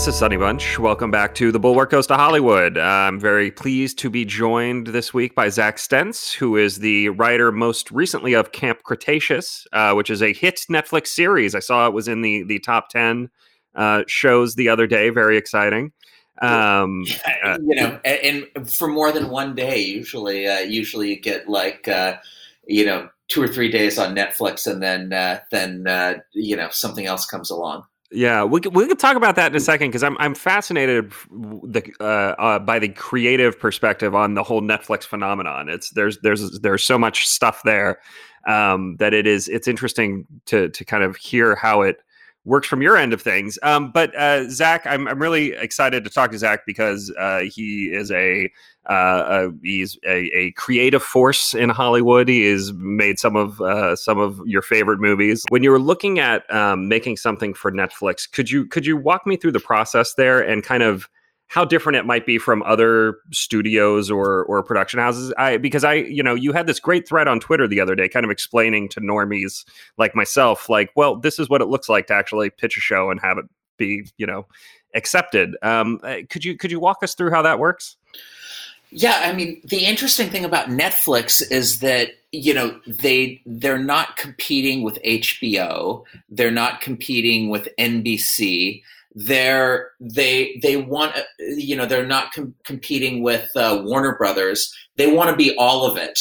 This is Sonny Bunch. Welcome back to the Bulwark Goes to Hollywood. I'm very pleased to be joined this week by Zack Stentz, who is the writer most recently of Camp Cretaceous, uh, which is a hit Netflix series. I saw it was in the the top ten uh, shows the other day. Very exciting. Um, uh, you know, and, and, for more than one day, usually, uh, usually you get like uh, you know two or three days on Netflix, and then uh, then uh, you know something else comes along. Yeah, we we could talk about that in a second because I'm I'm fascinated the, uh, uh, by the creative perspective on the whole Netflix phenomenon. It's there's there's there's so much stuff there um, that it is it's interesting to to kind of hear how it works from your end of things. Um, but uh, Zack, I'm, I'm really excited to talk to Zack because uh, he is a, uh, a he's a, a, creative force in Hollywood. He has made some of uh, some of your favorite movies. When you were looking at um, making something for Netflix, could you could you walk me through the process there and kind of how different it might be from other studios or or production houses. I because I you know you had this great thread on Twitter the other day, kind of explaining to normies like myself, like, well, this is what it looks like to actually pitch a show and have it be you know accepted. Um, uh, could you could you walk us through how that works? Yeah, I mean, the interesting thing about Netflix is that you know they they're not competing with HBO, they're not competing with NBC they're they they want you know they're not com- competing with uh, Warner Brothers. They want to be all of it.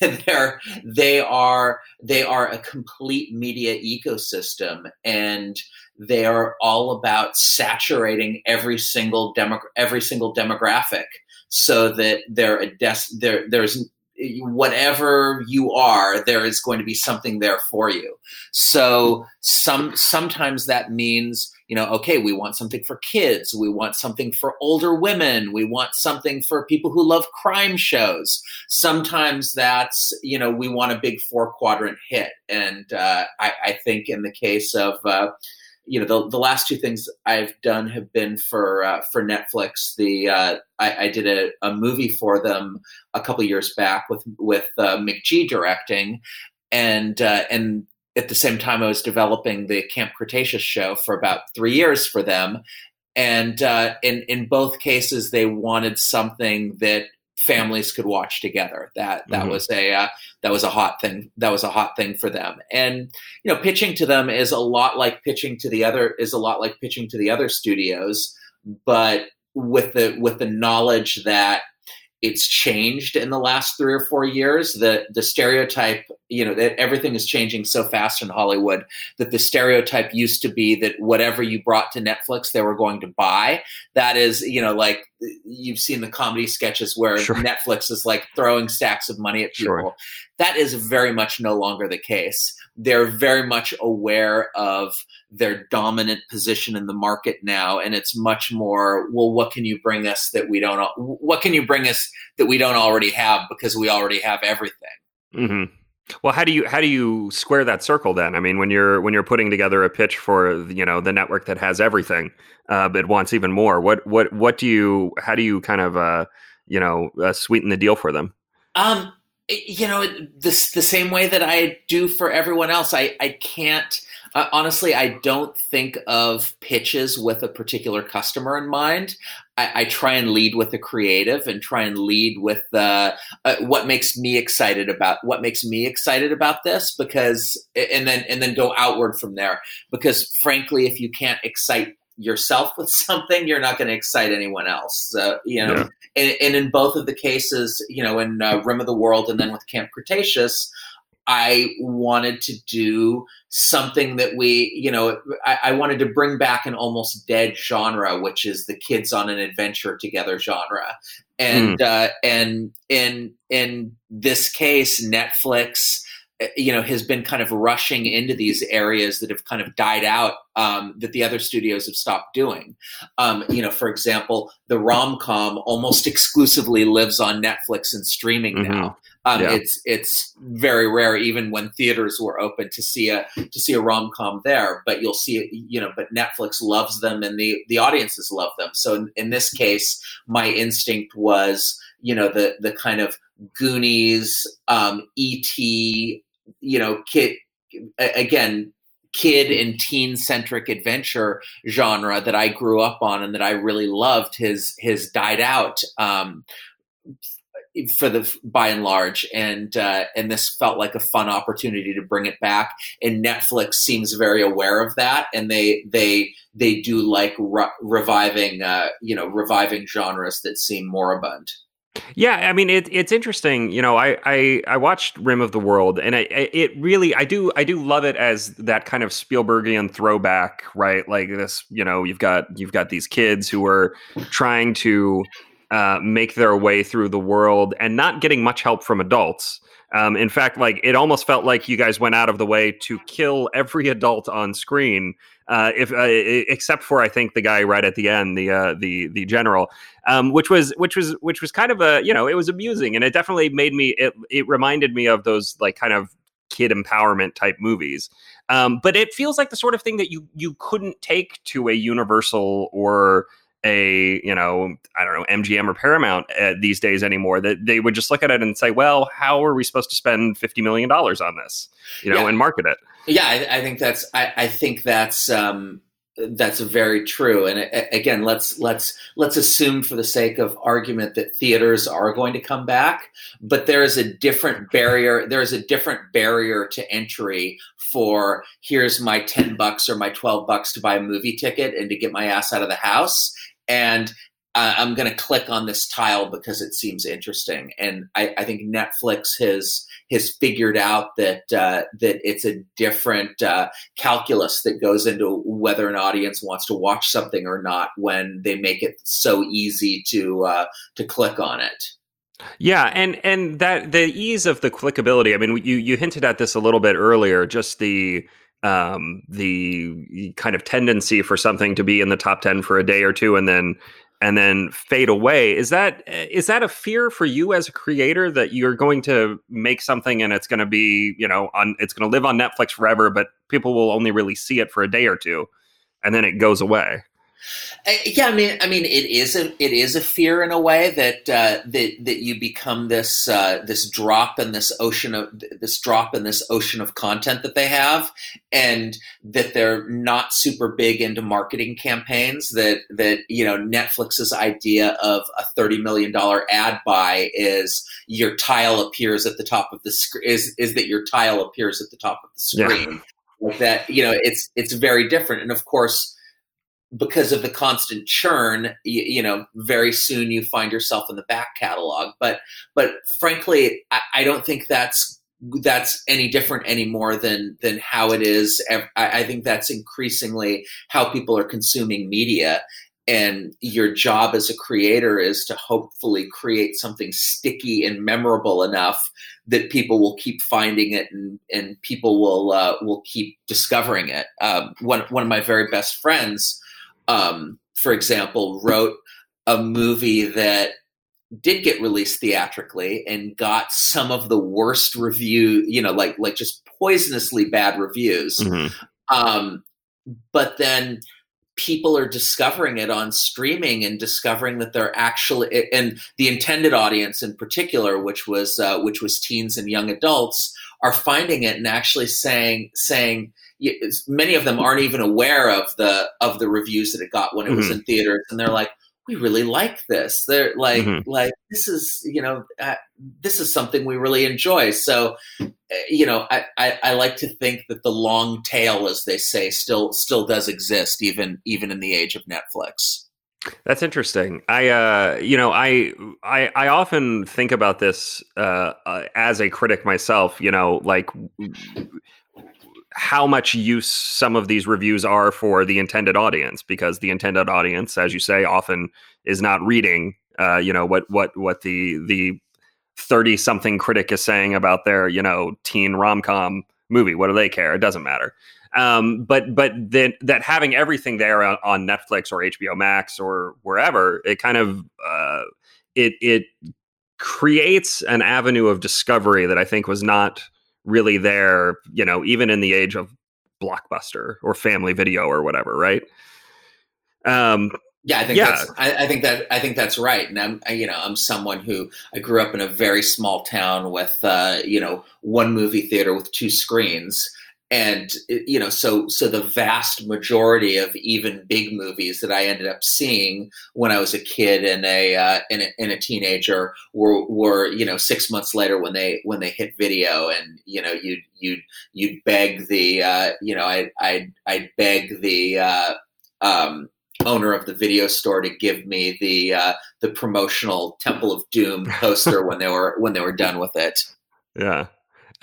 they're they are they are a complete media ecosystem and they are all about saturating every single demo every single demographic so that they're a des- there there's whatever you are there is going to be something there for you so some sometimes that means you know, okay, we want something for kids, we want something for older women, we want something for people who love crime shows. Sometimes that's, you know, we want a big four quadrant hit. And uh, I, I, think in the case of, uh, you know, the, the last two things I've done have been for uh, for Netflix. The uh, I, I, did a, a, movie for them a couple years back with with uh, McG directing, and uh, and at the same time, I was developing the Camp Cretaceous show for about three years for them. And uh, in in both cases, they wanted something that families could watch together. That that mm-hmm. was a uh, that was a hot thing. That was a hot thing for them. And you know, pitching to them is a lot like pitching to the other is a lot like pitching to the other studios, but with the with the knowledge that it's changed in the last three or four years. The the stereotype, you know, that everything is changing so fast in Hollywood that the stereotype used to be that whatever you brought to Netflix, they were going to buy. That is, you know, like you've seen the comedy sketches where sure. Netflix is like throwing stacks of money at people. Sure. That is very much no longer the case. They're very much aware of their dominant position in the market now, and it's much more. Well, what can you bring us that we don't? What can you bring us that we don't already have because we already have everything? Mm-hmm. Well, how do you how do you square that circle then? I mean, when you're when you're putting together a pitch for you know the network that has everything, uh, but wants even more, what what what do you how do you kind of uh, you know uh, sweeten the deal for them? Um, you know, this the same way that I do for everyone else. I I can't uh, honestly. I don't think of pitches with a particular customer in mind. I, I try and lead with the creative and try and lead with the uh, what makes me excited about what makes me excited about this because and then and then go outward from there because frankly if you can't excite yourself with something you're not going to excite anyone else so, you know yeah. and, and, in both of the cases you know in uh, rim of the world and then with camp cretaceous I wanted to do something that we, you know, I, I, wanted to bring back an almost dead genre, which is the kids on an adventure together genre. And mm. uh, and in in this case, Netflix you know has been kind of rushing into these areas that have kind of died out um, that the other studios have stopped doing um, you know for example the rom-com almost exclusively lives on netflix and streaming mm-hmm. now um, yeah. it's it's very rare even when theaters were open to see a to see a rom-com there but you'll see it you know but netflix loves them and the the audiences love them so in, in this case my instinct was you know the the kind of Goonies, um, E.T., you know, kid again, kid and teen centric adventure genre that I grew up on and that I really loved has has died out. Um, for the by and large. And uh, and this felt like a fun opportunity to bring it back. And netflix seems very aware of that. And they they they do like re- reviving uh, you know reviving genres that seem moribund yeah, I mean it, it's interesting. You know, I, I I watched Rim of the World, and I, it really I do I do love it as that kind of Spielbergian throwback, right? Like this, you know, you've got you've got these kids who are trying to uh, make their way through the world and not getting much help from adults. Um, in fact, like it almost felt like you guys went out of the way to kill every adult on screen, uh, if uh, except for I think the guy right at the end, the uh, the the general, um, which was which was which was kind of a you know it was amusing and it definitely made me it it reminded me of those like kind of kid empowerment type movies. Um, but it feels like the sort of thing that you you couldn't take to a Universal or a you know I don't know MGM or Paramount uh, these days anymore. That they would just look at it and say, well, how are we supposed to spend fifty million dollars on this, you know, yeah. and market it? Yeah, I, I think that's I, I think that's um, that's very true. And again, let's let's let's assume for the sake of argument that theaters are going to come back, but there is a different barrier. There is a different barrier to entry for here's my ten bucks or my twelve bucks to buy a movie ticket and to get my ass out of the house and uh, I'm going to click on this tile because it seems interesting. And I, I think Netflix has has figured out that uh, that it's a different uh, calculus that goes into whether an audience wants to watch something or not when they make it so easy to uh, to click on it. Yeah, and and that the ease of the clickability. I mean, you you hinted at this a little bit earlier. Just the um, the kind of tendency for something to be in the top 10 for a day or two and then and then fade away. Is that is that a fear for you as a creator that you're going to make something and it's going to be you know on it's going to live on netflix forever but people will only really see it for a day or two and then it goes away yeah, I mean, I mean, it is a it is a fear in a way that uh, that that you become this uh, this drop in this ocean of this drop in this ocean of content that they have, and that they're not super big into marketing campaigns. That that you know Netflix's idea of a thirty million dollar ad buy is your tile appears at the top of the screen is is that your tile appears at the top of the screen. Yeah. Like that, you know, it's it's very different, and of course because of the constant churn you, you, know very soon you find yourself in the back catalog but but frankly I, I, don't think that's that's any different anymore than than how it is I, I think that's increasingly how people are consuming media and your job as a creator is to hopefully create something sticky and memorable enough that people will keep finding it and, and people will uh, will keep discovering it. Um, one one of my very best friends um, for example, wrote a movie that did get released theatrically and got some of the worst review, you know, like like just poisonously bad reviews. Mm-hmm. Um, but then people are discovering it on streaming and discovering that they're actually and the intended audience in particular, which was uh, which was teens and young adults, are finding it and actually saying saying many of them aren't even aware of the of the reviews that it got when it mm-hmm. was in theaters, and they're like, "We really like this." They're like, mm-hmm. "Like this is you know uh, this is something we really enjoy." So, uh, you know, I, I, I like to think that the long tail, as they say, still still does exist even even in the age of Netflix. That's interesting. I, uh, you know, I, I, I often think about this uh, uh, as a critic myself. You know, like how much use some of these reviews are for the intended audience because the intended audience as you say often is not reading uh, you know what what what the the 30 something critic is saying about their you know teen rom-com movie. What do they care? It doesn't matter. Um, but but then that having everything there on, on, netflix or hbo max or wherever it kind of uh, it it creates an avenue of discovery that i think was not really there, you know, even in the age of Blockbuster or Family Video or whatever, right? Um, Yeah, I think yeah. that's I, I, think that I think that's right. And I'm you know I'm someone who I grew up in a very small town with uh, you know one movie theater with two screens, and you know so so the vast majority of even big movies that I ended up seeing when I was a kid and a uh, and, a, and a teenager were were you know six months later when they when they hit video and you know you you you'd beg the uh, you know I I I'd beg the uh, um, owner of the video store to give me the uh, the promotional Temple of Doom poster when they were when they were done with it. Yeah.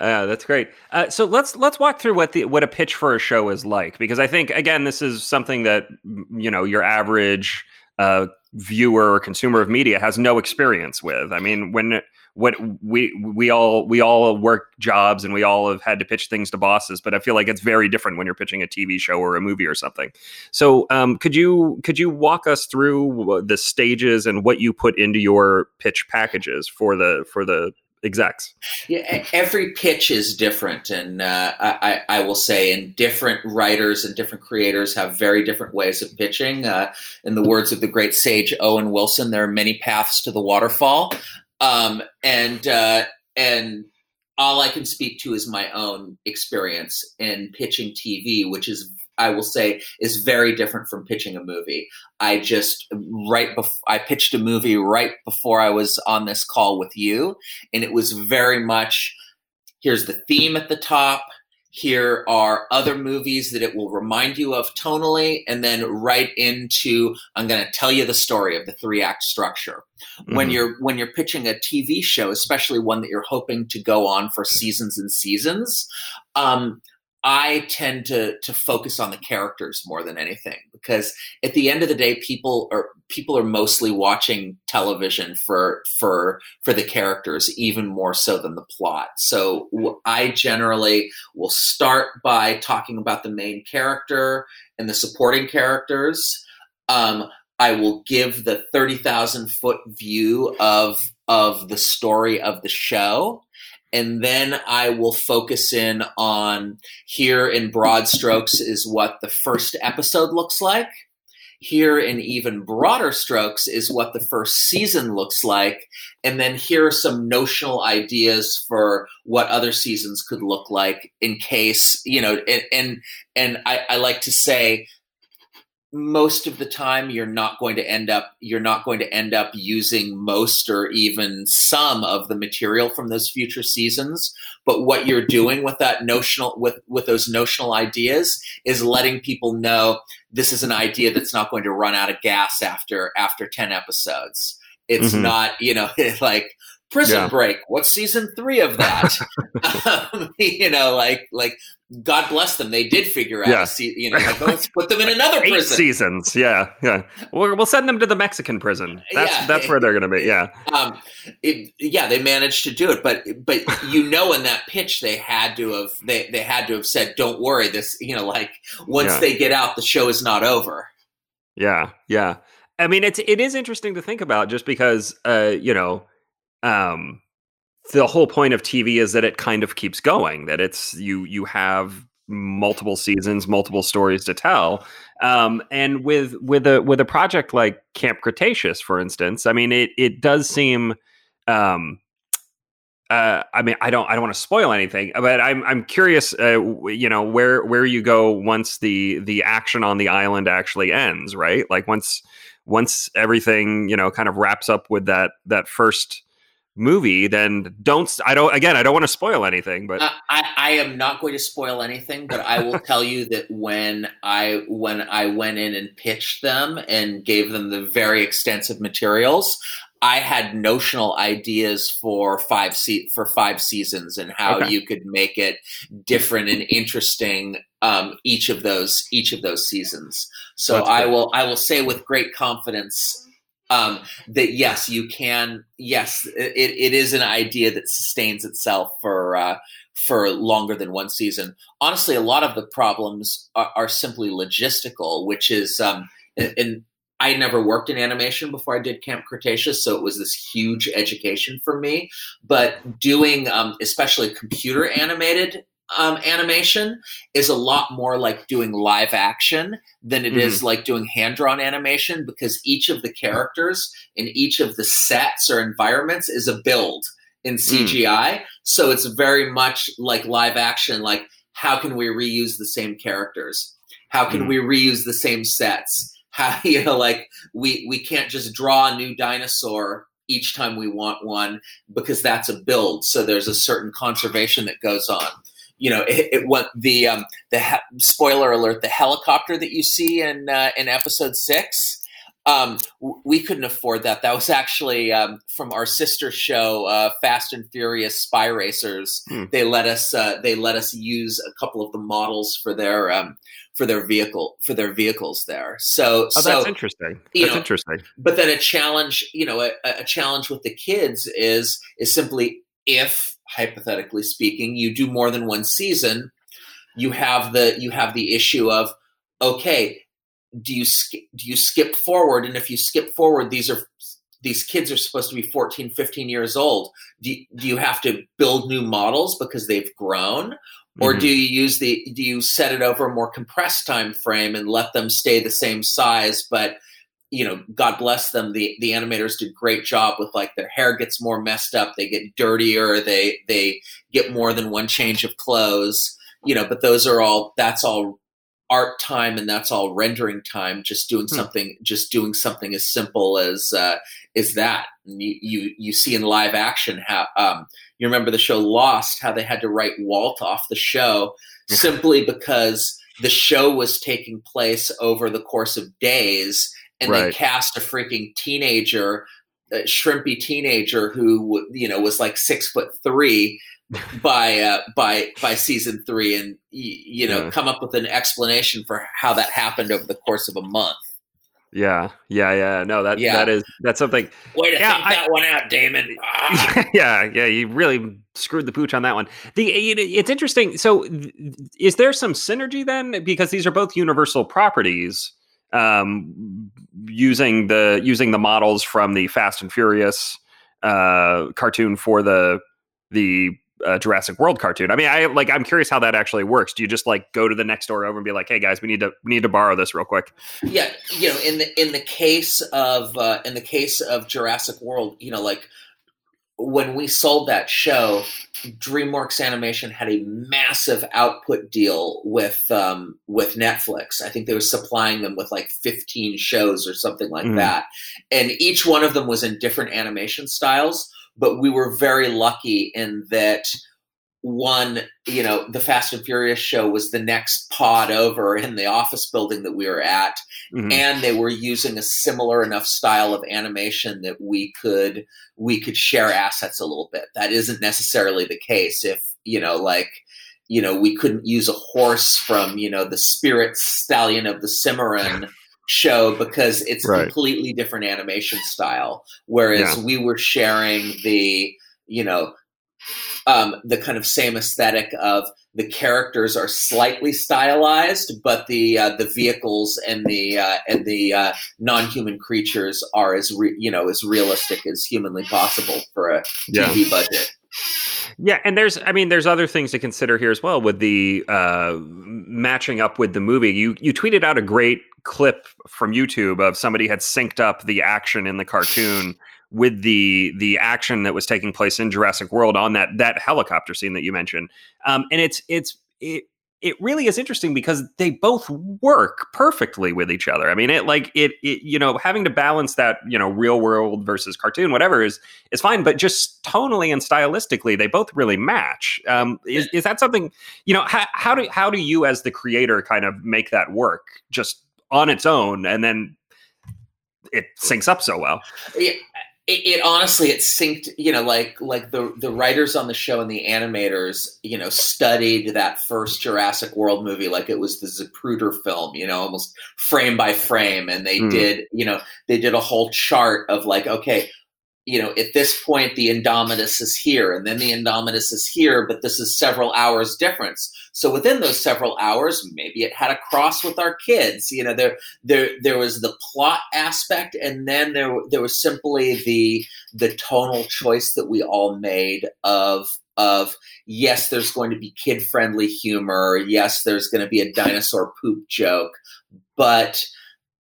Yeah, that's great. Uh, so let's let's walk through what the what a pitch for a show is like because I think again this is something that you know your average uh, viewer or consumer of media has no experience with. I mean, when what we we all we all work jobs and we all have had to pitch things to bosses, but I feel like it's very different when you're pitching a TV show or a movie or something. So, um, could you could you walk us through the stages and what you put into your pitch packages for the for the execs? Yeah, every pitch is different, and uh, I, I, will say, and different writers and different creators have very different ways of pitching. Uh, in the words of the great sage Owen Wilson, there are many paths to the waterfall. Um, and uh, and all I can speak to is my own experience in pitching TV, which is I will say is very different from pitching a movie. I just right before I pitched a movie right before I was on this call with you, and it was very much here's the theme at the top here are other movies that it will remind you of tonally, and then right into I'm going to tell you the story of the three act structure. Mm-hmm. When you're when you're pitching a TV show, especially one that you're hoping to go on for seasons and seasons, um, I tend to to focus on the characters more than anything because at the end of the day, people are people are mostly watching television for for for the characters even more so than the plot. So I generally will start by talking about the main character and the supporting characters. Um, I will give the thirty thousand foot view of of the story of the show and then I will focus in on here in broad strokes is what the first episode looks like. Here in even broader strokes is what the first season looks like. And then here are some notional ideas for what other seasons could look like in case, you know, and and, and I, I like to say most of the time you're not going to end up you're not going to end up using most or even some of the material from those future seasons but what you're doing with that notional with with those notional ideas is letting people know this is an idea that's not going to run out of gas after after 10 episodes it's mm-hmm. not you know like prison yeah. break what's season three of that um, you know like like God bless them. They did figure out, yeah. see, you know, like, let's put them in another Eight prison. seasons. Yeah. Yeah. We'll, we'll send them to the Mexican prison. That's, yeah. that's where they're going to be. Yeah. Um, it, yeah, they managed to do it, but, but you know, in that pitch, they had to have, they, they had to have said, don't worry this, you know, like once yeah. they get out, the show is not over. Yeah. Yeah. I mean, it's, it is interesting to think about just because, uh, you know, um, the whole point of TV is that it kind of keeps going. That it's you you have multiple seasons, multiple stories to tell. Um, and with with a with a project like Camp Cretaceous, for instance, I mean it it does seem. Um, uh, I mean, I don't, I don't want to spoil anything, but I'm, I'm curious, uh, you know, where, where you go once the, the action on the island actually ends, right? Like once, once everything, you know, kind of wraps up with that, that first, movie, then don't. I don't. Again, I don't want to spoil anything, but uh, I, I am not going to spoil anything. But I will tell you that when I when I went in and pitched them and gave them the very extensive materials, I had notional ideas for five se- for five seasons and how okay. you could make it different and interesting um, each of those each of those seasons. So I will I will say with great confidence um, that yes, you can. Yes, it, it is an idea that sustains itself for uh, for longer than one season. Honestly, a lot of the problems are, are simply logistical, which is um, and, I never worked in animation before I did Camp Cretaceous, so it was this huge education for me. But doing, um, especially computer animated um, animation is a lot more like doing live action than it mm-hmm. is like doing hand drawn animation because each of the characters in each of the sets or environments is a build in CGI. Mm. So it's very much like live action. Like, how can we reuse the same characters? How can mm. we reuse the same sets? How you know, like we we can't just draw a new dinosaur each time we want one because that's a build. So there's a certain conservation that goes on. You know, it, it what the um, the he- spoiler alert: the helicopter that you see in uh, in episode six. Um, we couldn't afford that. That was actually um, from our sister show, uh, Fast and Furious Spy Racers. Hmm. They let us uh, they let us use a couple of the models for their um, for their vehicle for their vehicles there. So, oh, so that's interesting. That's know, interesting. But then a challenge, you know, a, a challenge with the kids is is simply if hypothetically speaking, you do more than one season, you have the you have the issue of okay, do you do you skip forward? And if you skip forward, these are these kids are supposed to be 14 15 years old do, do you have to build new models because they've grown or mm-hmm. do you use the do you set it over a more compressed time frame and let them stay the same size but you know god bless them the the animators did great job with like their hair gets more messed up they get dirtier they they get more than one change of clothes you know but those are all that's all art time and that's all rendering time just doing hmm. something just doing something as simple as uh is that you, you you see in live action how um you remember the show Lost, how they had to write Walt off the show simply because the show was taking place over the course of days, and right. they cast a freaking teenager, a shrimpy teenager who you know was like six foot three by uh, by by season three, and you know yeah. come up with an explanation for how that happened over the course of a month. Yeah, yeah, yeah. No, that yeah. that is that's something. Way to yeah, think I, that one out, Damon. Ah. yeah, yeah. You really screwed the pooch on that one. The it's interesting. So, is there some synergy then? Because these are both universal properties. Um, using the using the models from the Fast and Furious uh, cartoon for the the uh, Jurassic World cartoon. I mean, I like I'm curious how that actually works. Do you just like go to the next door over and be like, "Hey guys, we need to we need to borrow this real quick"? Yeah, you know, in the in the case of uh, in the case of Jurassic World, you know, like when we sold that show, DreamWorks Animation had a massive output deal with um, with Netflix. I think they were supplying them with like 15 shows or something like mm. that, and each one of them was in different animation styles but we were very lucky in that one, you know, the Fast and Furious show was the next pod over in the office building that we were at. Mm-hmm. And they were using a similar enough style of animation that we could we could share assets a little bit. That isn't necessarily the case if, you know, like you know, we couldn't use a horse from, you know, the spirit stallion of the Cimarron show because it's right. completely different animation style. Whereas yeah. we were sharing the, you know, um, the kind of same aesthetic of the characters are slightly stylized, but the uh, the vehicles and the uh, and the uh, non human creatures are as re- you know as realistic as humanly possible for a TV yeah. budget. Yeah, and there's, I mean, there's other things to consider here as well with the uh, matching up with the movie. You you tweeted out a great clip from YouTube of somebody had synced up the action in the cartoon with the the action that was taking place in Jurassic World on that that helicopter scene that you mentioned. Um, and it's it's it it really is interesting because they both work perfectly with each other. I mean, it like it, it, you know, having to balance that, you know, real world versus cartoon, whatever is is fine, but just tonally and stylistically, they both really match. Um, is is that something, you know, how, how do how do you as the creator kind of make that work just on its own, and then it syncs up so well? Yeah, it, it, honestly it synced you know like like the the writers on the show and the animators you know studied that first Jurassic World movie like it was the Zapruder film you know almost frame by frame and they mm. did you know they did a whole chart of like okay you know, at this point, the Indominus is here, and then the Indominus is here, but this is several hours difference. So within those several hours, maybe it had a cross with our kids. You know, there there there was the plot aspect, and then there there was simply the the tonal choice that we all made of of yes, there's going to be kid friendly humor. Yes, there's going to be a dinosaur poop joke, but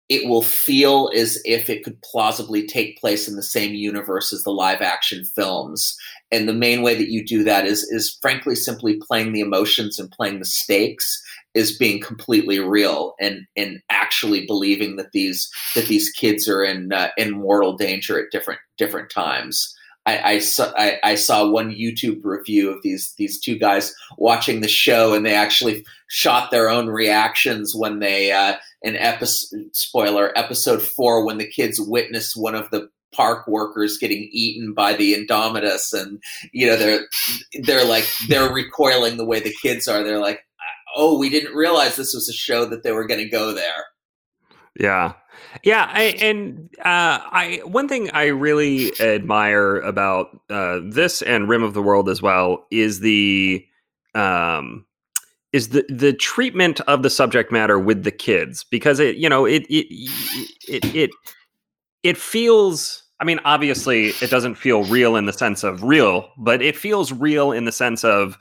it will feel as if it could plausibly take place in the same universe as the live action films. And the main way that you do that is is frankly simply playing the emotions and playing the stakes is being completely real and and actually believing that these that these kids are in uh, in mortal danger at different different times. I, I, saw I, I, saw one YouTube review of these these two guys watching the show, and they actually shot their own reactions when they uh, an episode spoiler episode four when the kids witness one of the park workers getting eaten by the Indominus, and you know they're they're like they're recoiling the way the kids are. They're like, oh, we didn't realize this was a show that they were going to go there. Yeah. Yeah, I, and uh, I one thing I really admire about uh, this and Rim of the World as well is the um, is the the treatment of the subject matter with the kids because it you know it it it it, it feels I mean obviously it doesn't feel real in the sense of real but it feels real in the sense of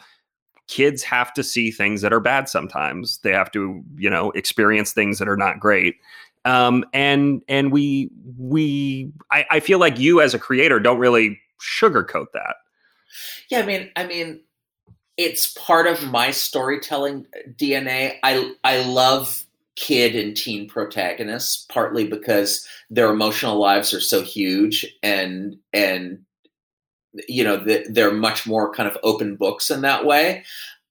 kids have to see things that are bad sometimes. They have to you know experience things that are not great. Um, and and we we I, I feel like you as a creator don't really sugarcoat that. Yeah i mean i mean it's part of my storytelling dna i i love kid and teen protagonists partly because their emotional lives are so huge and and you know they're much more kind of open books in that way.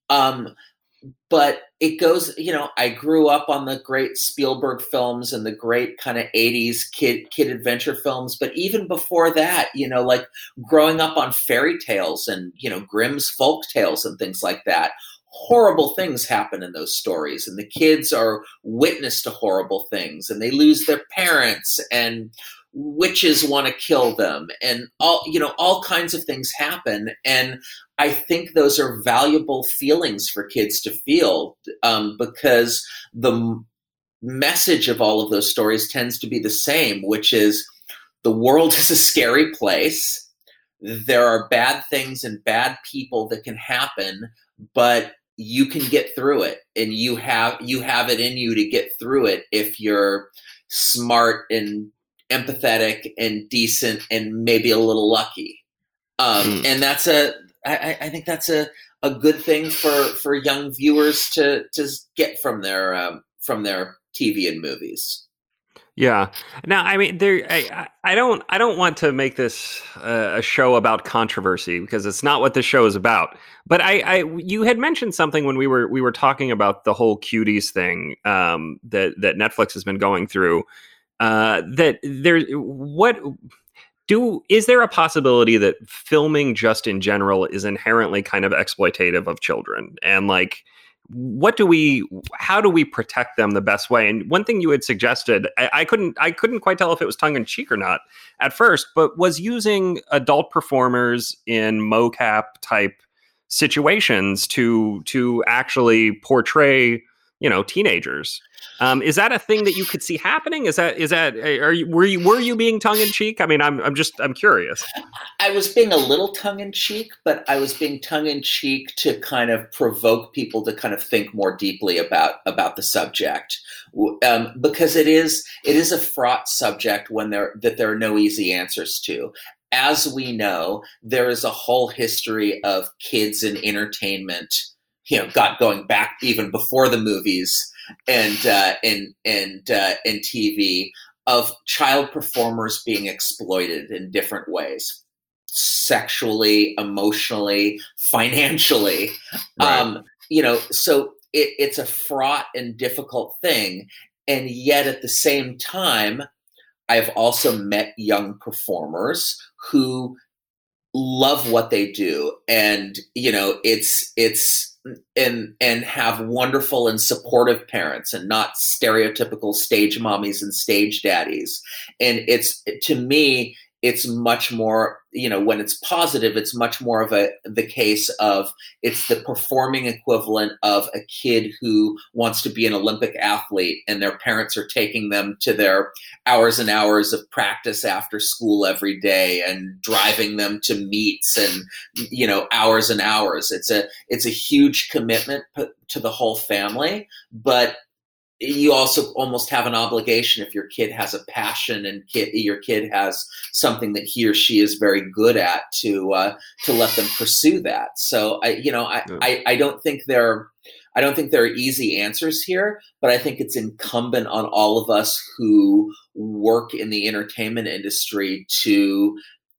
Um, but it goes you know i grew up on the great spielberg films and the great kind of 80s kid kid adventure films but even before that you know like growing up on fairy tales and you know grimm's folk tales and things like that horrible things happen in those stories and the kids are witness to horrible things and they lose their parents and witches want to kill them and all you know all kinds of things happen and i think those are valuable feelings for kids to feel um, because the message of all of those stories tends to be the same which is the world is a scary place there are bad things and bad people that can happen but you can get through it and you have you have it in you to get through it if you're smart and empathetic and decent and maybe a little lucky. Um, mm. And that's a, I, I think that's a, a good thing for, for young viewers to, to get from their, um, from their TV and movies. Yeah. Now, I mean, there. I, I don't. I don't want to make this uh, a show about controversy because it's not what this show is about. But I, I, you had mentioned something when we were we were talking about the whole cuties thing um, that that Netflix has been going through, uh, that there what do is there a possibility that filming just in general is inherently kind of exploitative of children? And like what do we how do we protect them the best way? And one thing you had suggested I, I, couldn't i couldn't quite tell if it was tongue-in-cheek or not at first but was using adult performers in mocap type situations to to actually portray you know teenagers um, is that a thing that you could see happening? Is that is that are you were you were you being tongue in cheek? I mean, I'm I'm just I'm curious. I was being a little tongue in cheek, but I was being tongue in cheek to kind of provoke people to kind of think more deeply about about the subject, um, because it is it is a fraught subject when there that there are no easy answers to as we know, there is a whole history of kids and entertainment, you know, got going back even before the movies and uh, and and uh, and TV of child performers being exploited in different ways. Sexually emotionally financially. Right. um, you know so it, it's a fraught and difficult thing. And yet at the same time i've also met young performers who love what they do. And you know it's it's and and have wonderful and supportive parents and not stereotypical stage mommies and stage daddies. And it's to me it's much more you know when it's positive it's much more of a the case of it's the performing equivalent of a kid who wants to be an olympic athlete and their parents are taking them to their hours and hours of practice after school every day and driving them to meets and you know hours and hours. It's a it's a huge commitment to the whole family but you also almost have an obligation if your kid has a passion and kid, your kid has something that he or she is very good at to uh, to let them pursue that. So I, you know, I, yeah. I, I don't think there I don't think there are easy answers here, but I think it's incumbent on all of us who work in the entertainment industry to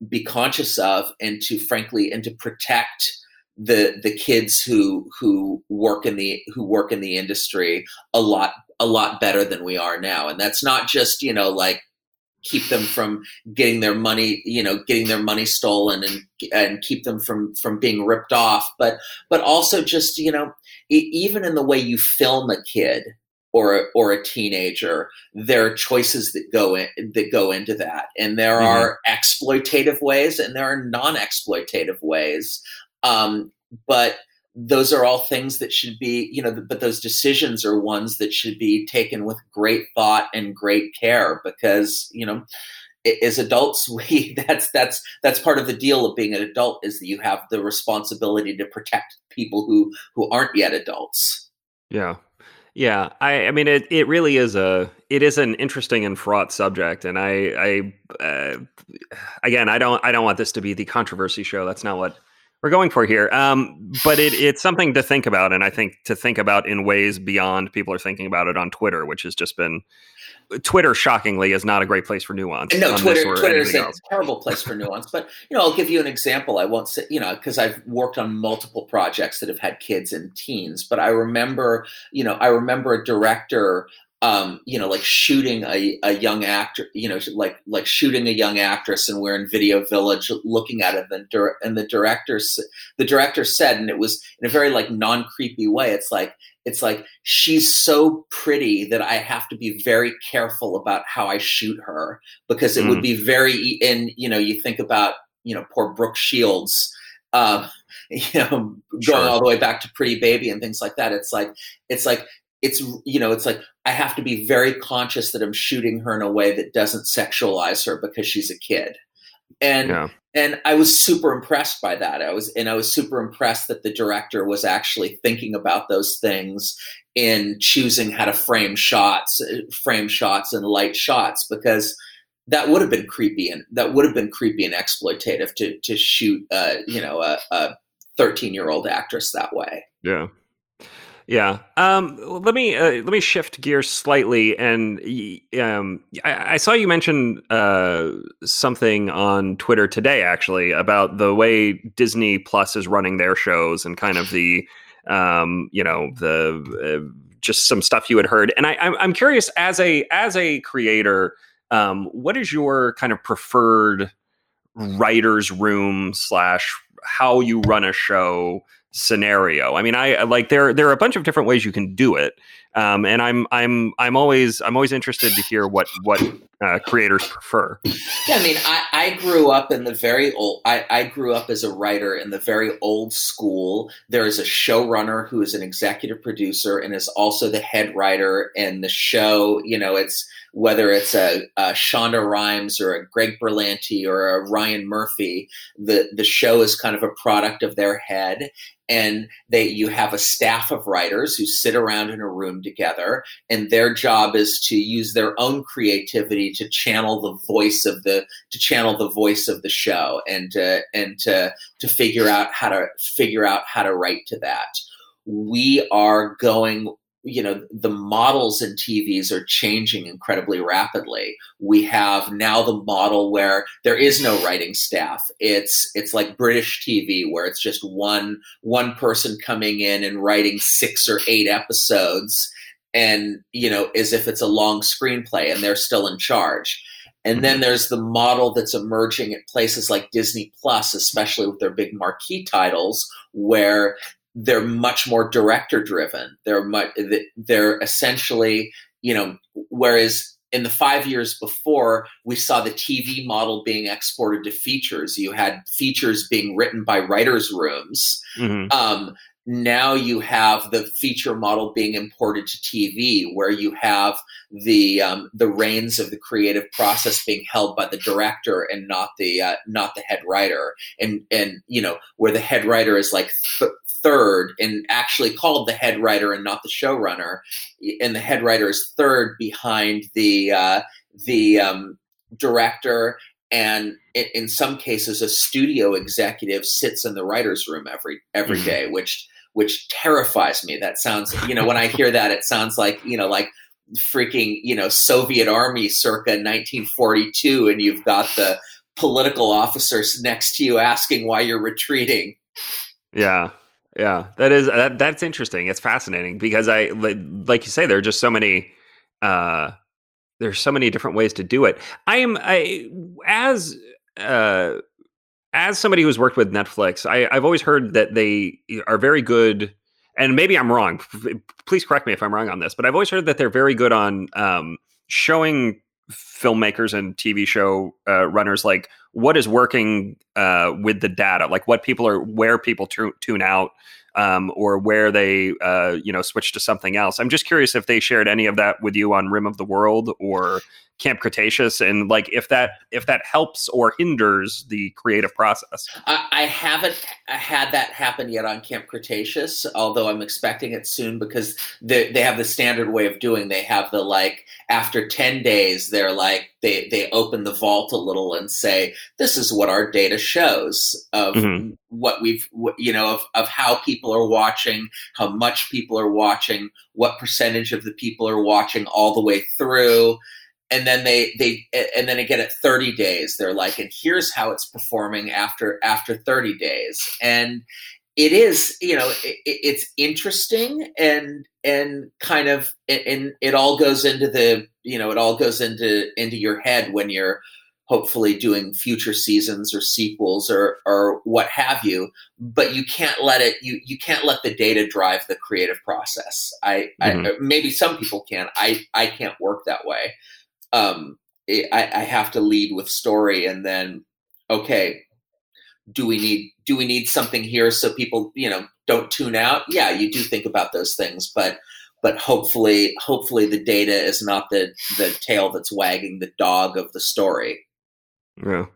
be conscious of and to frankly and to protect the the kids who who work in the who work in the industry a lot a lot better than we are now. And that's not just, you know, like keep them from getting their money, you know, getting their money stolen and and keep them from from being ripped off, but but also just, you know, even in the way you film a kid or or a teenager, there are choices that go in that go into that, and there mm-hmm. are exploitative ways and there are non-exploitative ways. Um, but those are all things that should be, you know, but those decisions are ones that should be taken with great thought and great care because, you know, as adults we that's that's that's part of the deal of being an adult is that you have the responsibility to protect people who who aren't yet adults. Yeah. Yeah. I i mean it it really is a it is an interesting and fraught subject. And i i uh, again i don't i don't want this to be the controversy show. That's not what we're going for here. Um, but it, it's something to think about, and I think to think about in ways beyond people are thinking about it on Twitter, which has just been Twitter. Shockingly, is not a great place for nuance. No, Twitter, Twitter is a terrible place for nuance. But you know, I'll give you an example. I won't say you know because I've worked on multiple projects that have had kids and teens. But I remember, you know, I remember a director um, you know, like shooting a, a young actor, you know, like like shooting a young actress, and we're in Video Village looking at it. And, the, and the director, the director said, and it was in a very like non creepy way. It's like it's like she's so pretty that I have to be very careful about how I shoot her because it mm. would be very. And you know, you think about you know poor Brooke Shields. Um, you know, going sure. all the way back to Pretty Baby and things like that. It's like it's like it's you know it's like i have to be very conscious that i'm shooting her in a way that doesn't sexualize her because she's a kid. And yeah. and i was super impressed by that. I was and i was super impressed that the director was actually thinking about those things in choosing how to frame shots frame shots and light shots because that would have been creepy and that would have been creepy and exploitative to to shoot uh you know a, a 13 year old actress that way. Yeah yeah. Um, let me uh, let me shift gears slightly, and um, I, I, saw you mention uh, something on Twitter today, actually, about the way Disney Plus is running their shows and kind of the, um, you know, the uh, just some stuff you had heard. And I, I'm curious, as a as a creator, um, what is your kind of preferred writers' room slash how you run a show? Scenario. I mean, I like there there are a bunch of different ways you can do it, um, and I'm I'm I'm always I'm always interested to hear what what uh, creators prefer. Yeah, I mean, I, I grew up in the very old. I, I grew up as a writer in the very old school. There is a showrunner who is an executive producer and is also the head writer in the show. You know, it's whether it's a, a Shonda Rhimes or a Greg Berlanti or a Ryan Murphy. The the show is kind of a product of their head, and they you have a staff of writers who sit around in a room together and their job is to use their own creativity to channel the voice of the to channel the voice of the show and to and to to figure out how to figure out how to write to that. We are going you know the models in TVs are changing incredibly rapidly. We have now the model where there is no writing staff. It's it's like British TV where it's just one one person coming in and writing six or eight episodes and you know as if it's a long screenplay and they're still in charge. And then mm-hmm. there's the model that's emerging at places like Disney Plus, especially with their big marquee titles, where they're much more director driven. They're much, they're essentially, you know, whereas in the five years before, we saw the TV model being exported to features. You had features being written by writers' rooms. Mm-hmm. Um, now you have the feature model being imported to TV, where you have the um, the reins of the creative process being held by the director and not the uh, not the head writer, and and you know where the head writer is like th- third and actually called the head writer and not the showrunner, and the head writer is third behind the uh, the um, director and in some cases a studio executive sits in the writers room every every mm-hmm. day which which terrifies me. That sounds, you know, when I hear that, it sounds like, you know, like freaking, you know, Soviet army circa 1942, and you've got the political officers next to you asking why you're retreating. Yeah. Yeah, that is that, that's interesting. It's fascinating because I like you say there are just so many uh there's so many different ways to do it. I am I as uh as somebody who's worked with Netflix, I, I've always heard that they are very good and maybe I'm wrong. Please correct me if I'm wrong on this, but I've always heard that they're very good on um, showing filmmakers and TV show uh, runners like what is working uh, with the data, like what people are, where people tu- tune out, um, or where they, uh, you know, switch to something else. I'm just curious if they shared any of that with you on Rim of the World or Camp Cretaceous, and like if that if that helps or hinders the creative process. I, I haven't had that happen yet on Camp Cretaceous, although I'm expecting it soon because they they have the standard way of doing. They have the like after ten days, they're like they they open the vault a little and say this is what our data shows of mm-hmm. what we've you know of of how people are watching, how much people are watching, what percentage of the people are watching all the way through and then they they and then again at 30 days they're like and here's how it's performing after after 30 days. And it is you know it, it's interesting and and kind of and it all goes into the you know it all goes into into your head when you're hopefully doing future seasons or sequels or or what have you but you can't let it you you can't let the data drive the creative process. I, mm-hmm. I maybe some people can. I i can't work that way um, it, I, I have to lead with story, and then okay, do we need do we need something here so people you know don't tune out? Yeah, you do think about those things, but but hopefully hopefully the data is not the the tail that's wagging the dog of the story. Yeah.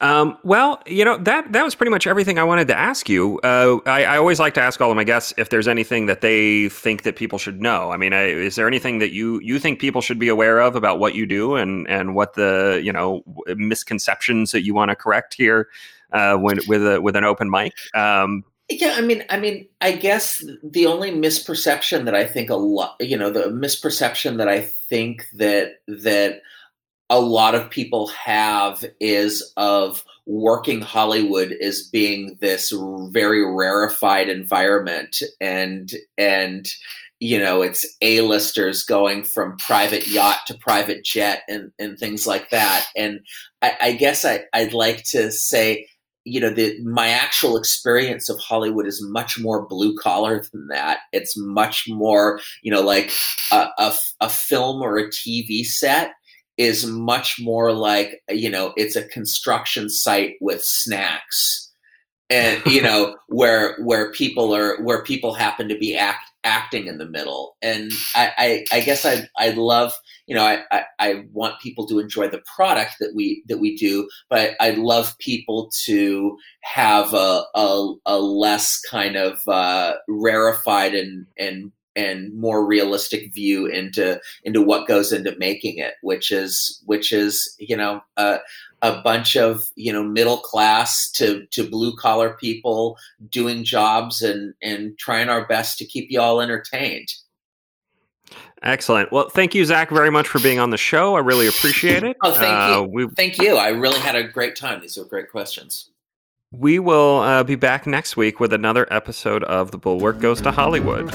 Um, well, you know that that was pretty much everything I wanted to ask you. Uh, I, I, always like to ask all of my guests if there's anything that they think that people should know. I mean, I, is there anything that you you think people should be aware of about what you do and and what the you know misconceptions that you want to correct here uh, when, with a, with an open mic? Um, yeah, I mean, I mean, I guess the only misperception that I think a lot, you know, the misperception that I think that that a lot of people have is of working Hollywood as being this very rarefied environment and and you know it's A-listers going from private yacht to private jet and, and things like that. And I, I guess I, I'd like to say you know the my actual experience of hollywood is much more blue collar than that it's much more you know like a, a, a, film or a tv set is much more like you know it's a construction site with snacks. And you know where where people are where people happen to be act, acting in the middle. And I, I, I guess I I love you know I, I, I want people to enjoy the product that we that we do but I love people to have a a, a less kind of uh, rarefied and and and more realistic view into into what goes into making it, which is which is you know a, a bunch of you know middle class to to blue collar people doing jobs and and trying our best to keep you all entertained. Excellent. Well, thank you, Zack, very much for being on the show. I really appreciate it. oh, thank uh, you. Thank you. I really had a great time. These were great questions. We will uh, be back next week with another episode of The Bulwark Goes to Hollywood.